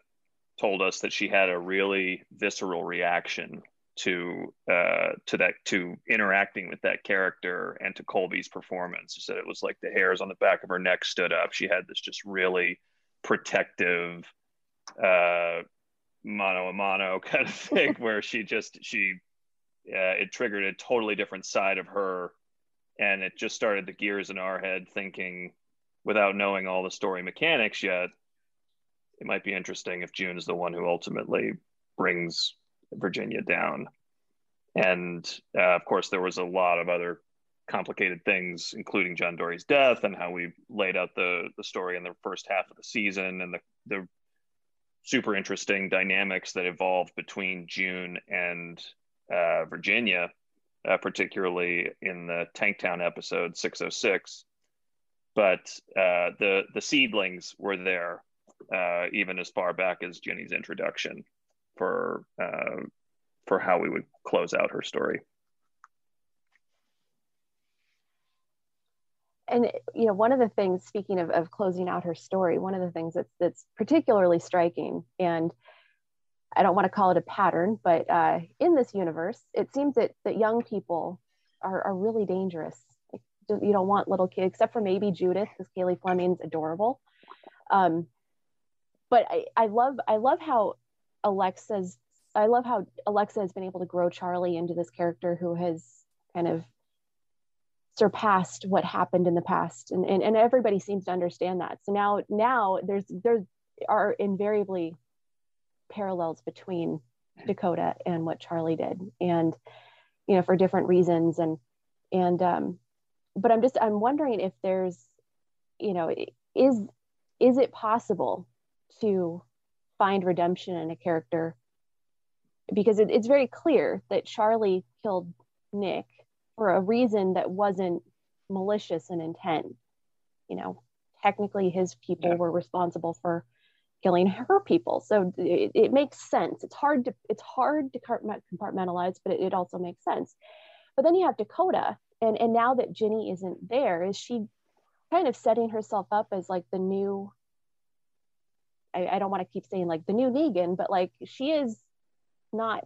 told us that she had a really visceral reaction to uh, to that to interacting with that character and to Colby's performance. She said it was like the hairs on the back of her neck stood up. She had this just really protective uh, mano a mano kind of thing where she just she uh, it triggered a totally different side of her and it just started the gears in our head thinking without knowing all the story mechanics yet it might be interesting if june is the one who ultimately brings virginia down. And uh, of course there was a lot of other complicated things including john dorie's death and how we laid out the the story in the first half of the season and the the super interesting dynamics that evolved between june and uh, Virginia, uh, particularly in the Tanktown episode 606. But uh, the the seedlings were there uh, even as far back as Ginny's introduction for uh, for how we would close out her story. and you know one of the things speaking of, of closing out her story one of the things that's, that's particularly striking and I don't want to call it a pattern, but uh, in this universe, it seems that, that young people are, are really dangerous. You don't want little kids, except for maybe Judith, because Cailey Fleming's adorable. Um, but I, I love I love how Alexa's I love how Alexa has been able to grow Charlie into this character who has kind of surpassed what happened in the past and, and, and everybody seems to understand that so now now there's there are invariably parallels between Dakota and what Charlie did, and you know for different reasons. And and um, but I'm just I'm wondering if there's you know is is it possible to find redemption in a character because it, it's very clear that Charlie killed Nick for a reason that wasn't malicious in intent. You know, technically his people yeah. were responsible for killing her people. So it, it, makes sense. It's hard to it's hard to compartmentalize, but it, it, also makes sense. But then you have Dakota, and and now that Ginny isn't there, is she kind of setting herself up as like the new? I, I don't want to keep saying like the new Negan, but like she is not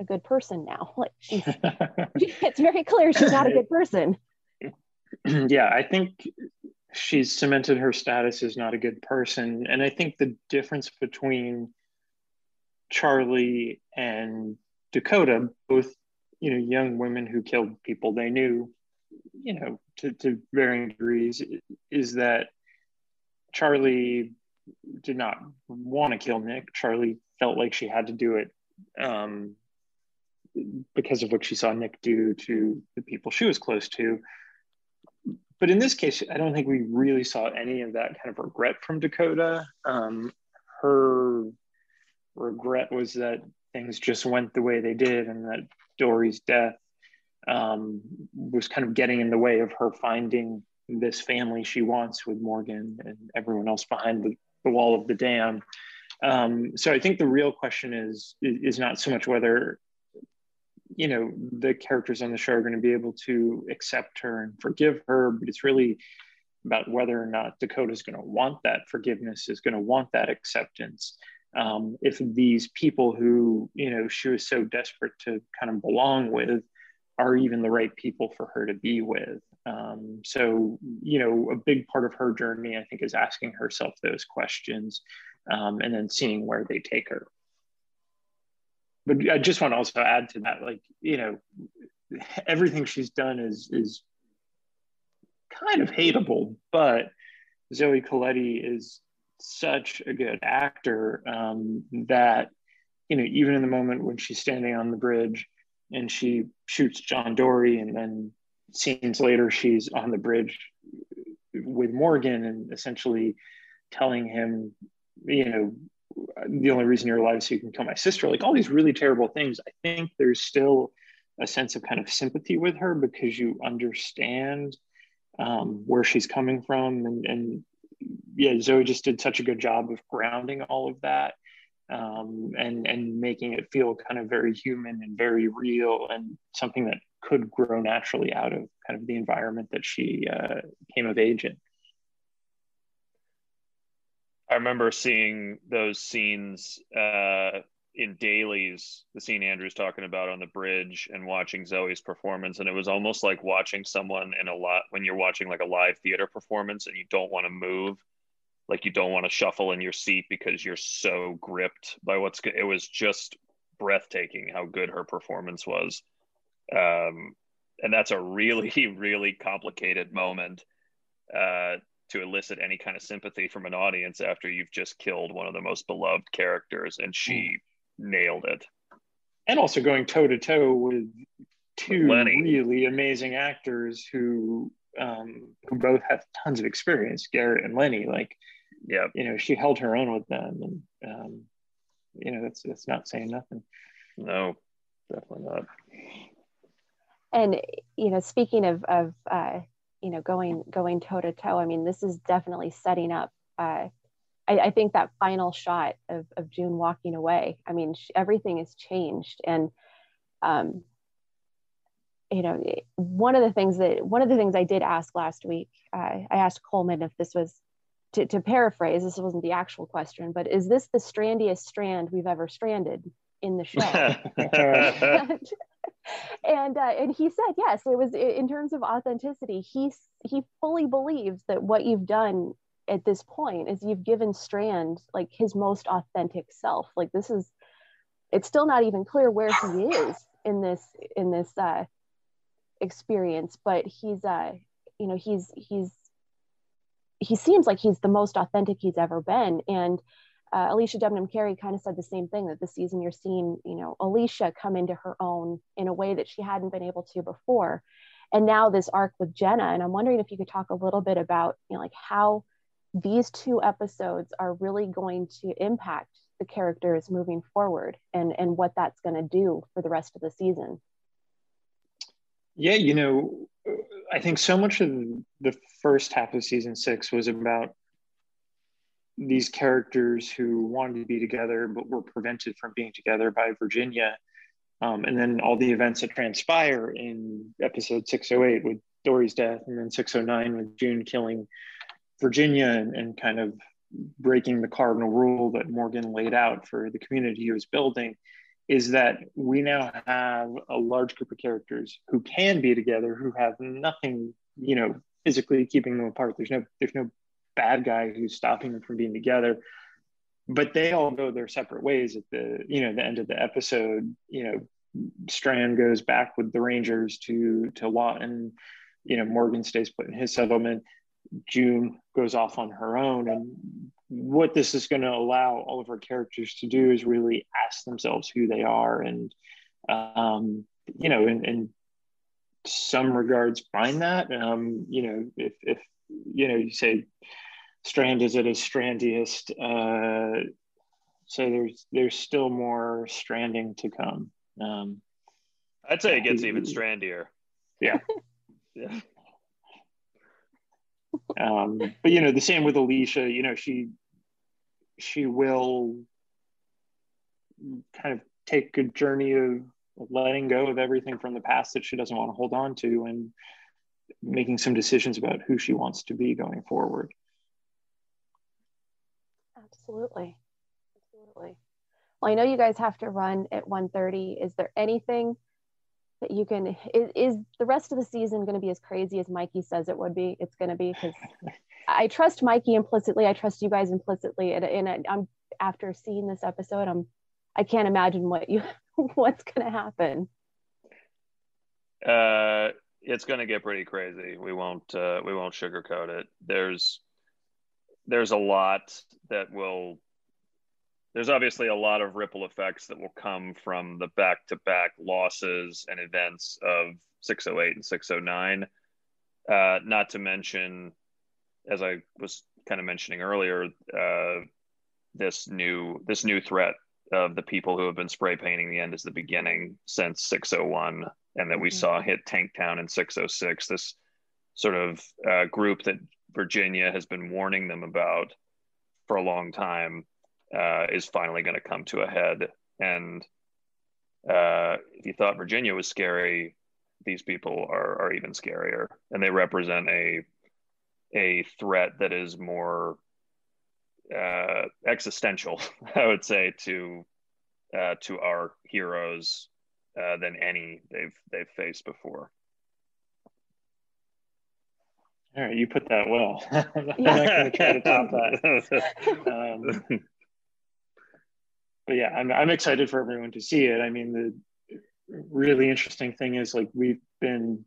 a good person now. Like she's, it's very clear she's not a good person. Yeah, I think she's cemented her status as not a good person. And I think the difference between Charlie and Dakota, both you know young women who killed people they knew, you know, to, to varying degrees, is that Charlie did not want to kill Nick. Charlie felt like she had to do it um, because of what she saw Nick do to the people she was close to but in this case, I don't think we really saw any of that kind of regret from Dakota. Um, her regret was that things just went the way they did, and that Dorie's death um, was kind of getting in the way of her finding this family she wants with Morgan and everyone else behind the, the wall of the dam. Um, so I think the real question is is not so much whether you know the characters on the show are going to be able to accept her and forgive her but it's really about whether or not dakota's going to want that forgiveness is going to want that acceptance um, if these people who you know she was so desperate to kind of belong with are even the right people for her to be with Um, so, you know, a big part of her journey, I think, is asking herself those questions um, and then seeing where they take her. But I just want to also add to that, like, you know, everything she's done is is kind of hateable, but Zoe Colletti is such a good actor um, that you know even in the moment when she's standing on the bridge and she shoots John Dorie, and then scenes later she's on the bridge with Morgan and essentially telling him, you know, the only reason you're alive is so you can kill my sister. Like all these really terrible things. I think there's still a sense of kind of sympathy with her because you understand um, where she's coming from and, and yeah, Zoe just did such a good job of grounding all of that um, and and making it feel kind of very human and very real and something that could grow naturally out of kind of the environment that she uh, came of age in. I remember seeing those scenes uh, in dailies, the scene Andrew's talking about on the bridge, and watching Zoe's performance, and it was almost like watching someone in a lot when you're watching like a live theater performance and you don't want to move like you don't want to shuffle in your seat because you're so gripped by what's good. It was just breathtaking how good her performance was. Um, and that's a really, really complicated moment uh, to elicit any kind of sympathy from an audience after you've just killed one of the most beloved characters, and she mm. nailed it. And also going toe to toe with two really amazing actors who um, who both have tons of experience, Garrett and Lennie. Like yeah you know she held her own with them and um, you know that's that's not saying nothing no definitely not and you know speaking of of uh, you know going going toe to toe i mean this is definitely setting up uh, I, I, think that final shot of, of june walking away i mean she, everything has changed and um, you know one of the things that one of the things i did ask last week uh, i asked colman if this was to, to paraphrase, this wasn't the actual question, but is this the strandiest strand we've ever stranded in the show? and and, uh, and he said yes. It was in terms of authenticity. He he fully believes that what you've done at this point is you've given Strand like his most authentic self. Like this is, it's still not even clear where he is in this in this uh, experience, but he's uh you know he's he's he seems like he's the most authentic he's ever been. And uh, Alycia Debnam Carey kind of said the same thing that this season you're seeing, you know, Alicia come into her own in a way that she hadn't been able to before. And now this arc with Jenna. And I'm wondering if you could talk a little bit about, you know, like how these two episodes are really going to impact the characters moving forward and, and what that's going to do for the rest of the season. Yeah, you know, I think so much of the first half of season six was about these characters who wanted to be together but were prevented from being together by Virginia. Um, and then all the events that transpire in episode 608 with Dorie's death, and then 609 with June killing Virginia and, and kind of breaking the cardinal rule that Morgan laid out for the community he was building is that we now have a large group of characters who can be together who have nothing you know physically keeping them apart there's no there's no bad guy who's stopping them from being together. But they all go their separate ways at the you know the end of the episode. You know strand goes back with the rangers to to lawton. You know morgan stays put in his settlement. June goes off on her own. And what this is going to allow all of our characters to do is really ask themselves who they are and um, you know in, in some regards find that. Um, you know if, if you know you say strand is at its strandiest uh, so there's there's still more stranding to come. Um, i'd say it gets even strandier. Yeah. Yeah. Um, but you know the same with alicia you know she she will kind of take a journey of letting go of everything from the past that she doesn't want to hold on to and making some decisions about who she wants to be going forward absolutely absolutely well i know you guys have to run at 1.30 is there anything that you can is, is the rest of the season going to be as crazy as Mikey says it would be? It's going to be because I trust Mikey implicitly. I trust you guys implicitly, and, and I'm after seeing this episode, I'm I can't imagine what you what's going to happen. Uh, it's going to get pretty crazy. We won't uh, we won't sugarcoat it. There's there's a lot that will there's obviously a lot of ripple effects that will come from the back to back losses and events of 608 and 609. Uh, not to mention, as I was kind of mentioning earlier, uh, this new this new threat of the people who have been spray painting the end is the beginning since 601 and that we mm-hmm. saw hit Tank Town in 606 this sort of uh, group that Virginia has been warning them about for a long time uh, is finally going to come to a head and uh, if you thought Virginia was scary these people are, are even scarier and they represent a a threat that is more uh, existential, I would say, to uh, to our heroes uh, than any they've they've faced before. All right, you put that well. I'm not, going to try to top that. Um, but yeah, I'm I'm excited for everyone to see it. I mean, the really interesting thing is like we've been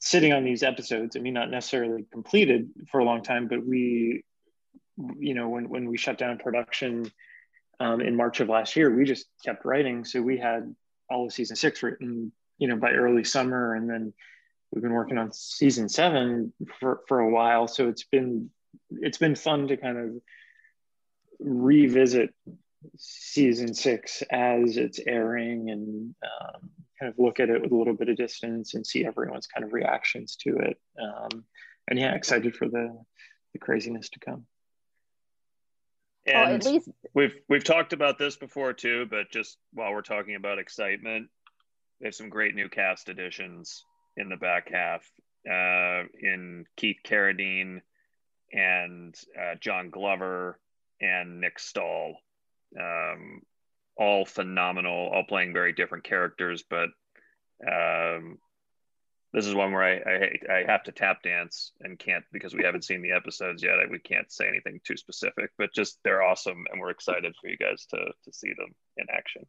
sitting on these episodes. I mean, not necessarily completed for a long time, but we you know, when, when we shut down production um, in March of last year, we just kept writing. So we had all of season six written, you know, by early summer. And then we've been working on season seven for, for a while. So it's been, it's been fun to kind of revisit season six as it's airing and um, kind of look at it with a little bit of distance and see everyone's kind of reactions to it. Um, and yeah, excited for the, the craziness to come. And well, at least we've we've talked about this before too, but just while we're talking about excitement, there's some great new cast additions in the back half. Uh, in Keith Carradine and uh, John Glover and Nick Stahl, um, all phenomenal, all playing very different characters, but um, this is one where I, I, I have to tap dance and can't because we haven't seen the episodes yet. we can't say anything too specific, but just they're awesome, and we're excited for you guys to to see them in action.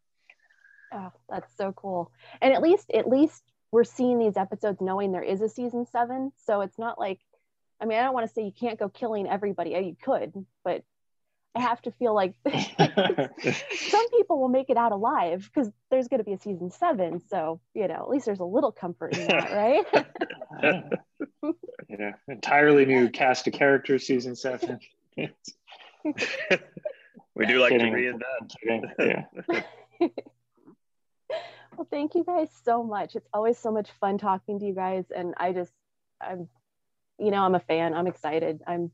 Oh, that's so cool! And at least at least we're seeing these episodes knowing there is a season seven, so it's not like. I mean, I don't want to say you can't go killing everybody. Oh, you could, but I have to feel like some people will make it out alive because there's going to be a season seven. So, you know, at least there's a little comfort in that, right? yeah. Entirely new cast of characters, season seven. we do like Kidding. to read that. yeah. Well, thank you guys so much. It's always so much fun talking to you guys. And I just, I'm, you know, I'm a fan. I'm excited. I'm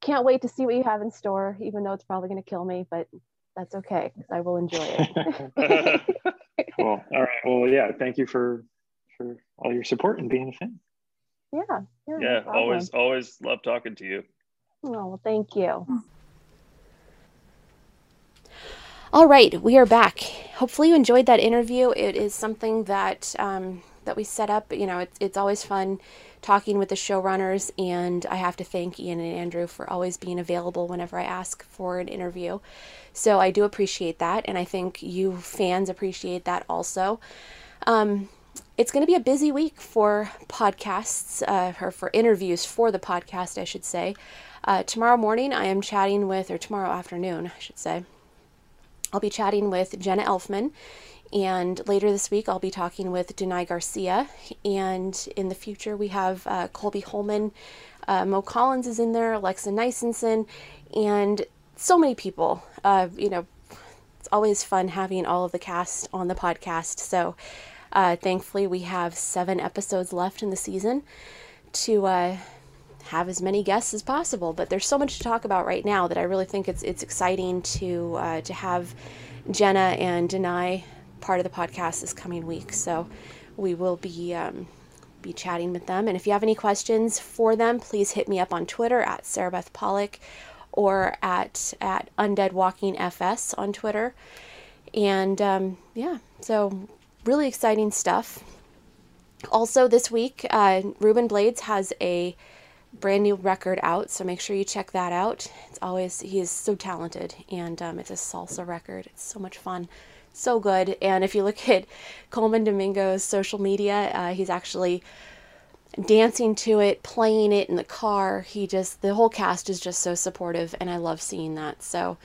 can't wait to see what you have in store, even though it's probably going to kill me, but that's okay because I will enjoy it. cool. All right. Well, yeah. Thank you for for all your support and being a fan. Yeah. Yeah. yeah no always, always love talking to you. Oh, well, thank you. All right, we are back. Hopefully, you enjoyed that interview. It is something that um, that we set up. You know, it's it's always fun talking with the showrunners, and I have to thank Ian and Andrew for always being available whenever I ask for an interview. So I do appreciate that, and I think you fans appreciate that also. Um, it's going to be a busy week for podcasts, uh, or for interviews for the podcast, I should say. Uh, tomorrow morning, I am chatting with, or tomorrow afternoon, I should say, I'll be chatting with Jenna Elfman and later this week, I'll be talking with Danay Garcia. And in the future, we have uh, Colby Hollman, uh, Mo Collins is in there, Alexa Nisenson, and so many people. Uh, you know, it's always fun having all of the cast on the podcast. So uh, thankfully, we have seven episodes left in the season to uh, have as many guests as possible. But there's so much to talk about right now that I really think it's it's exciting to uh, to have Jenna and Danay part of the podcast this coming week. So we will be um, be chatting with them. And if you have any questions for them, please hit me up on Twitter at Sarabeth Pollock or at at Undead Walking FS on Twitter. And um, yeah, so really exciting stuff. Also, this week, uh, Ruben Blades has a brand new record out, so make sure you check that out. It's always, he is so talented, and um, it's a salsa record. It's so much fun, so good. And if you look at Colman Domingo's social media, uh, he's actually dancing to it, playing it in the car. He just, the whole cast is just so supportive, and I love seeing that. So,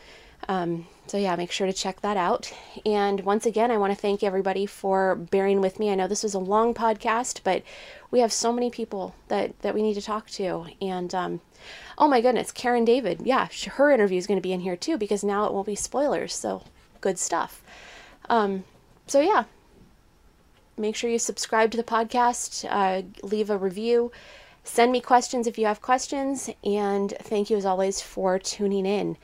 um, so yeah, make sure to check that out. And once again, I want to thank everybody for bearing with me. I know this was a long podcast, but we have so many people that that we need to talk to. And um, oh my goodness, Karen David, yeah, her interview is going to be in here too because now it won't be spoilers. So good stuff. Um, so yeah, make sure you subscribe to the podcast, uh, leave a review. Send me questions if you have questions, and thank you as always for tuning in.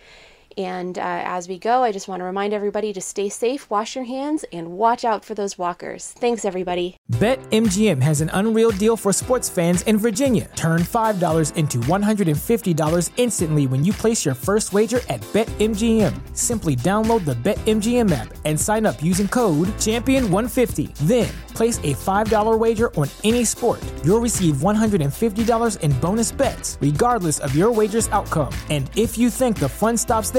And uh, as we go, I just want to remind everybody to stay safe, wash your hands, and watch out for those walkers. Thanks, everybody. BetMGM has an unreal deal for sports fans in Virginia. Turn $5 into $150 instantly when you place your first wager at BetMGM. Simply download the BetMGM app and sign up using code Champion150. Then, place a $5 wager on any sport. You'll receive $150 in bonus bets, regardless of your wager's outcome. And if you think the fun stops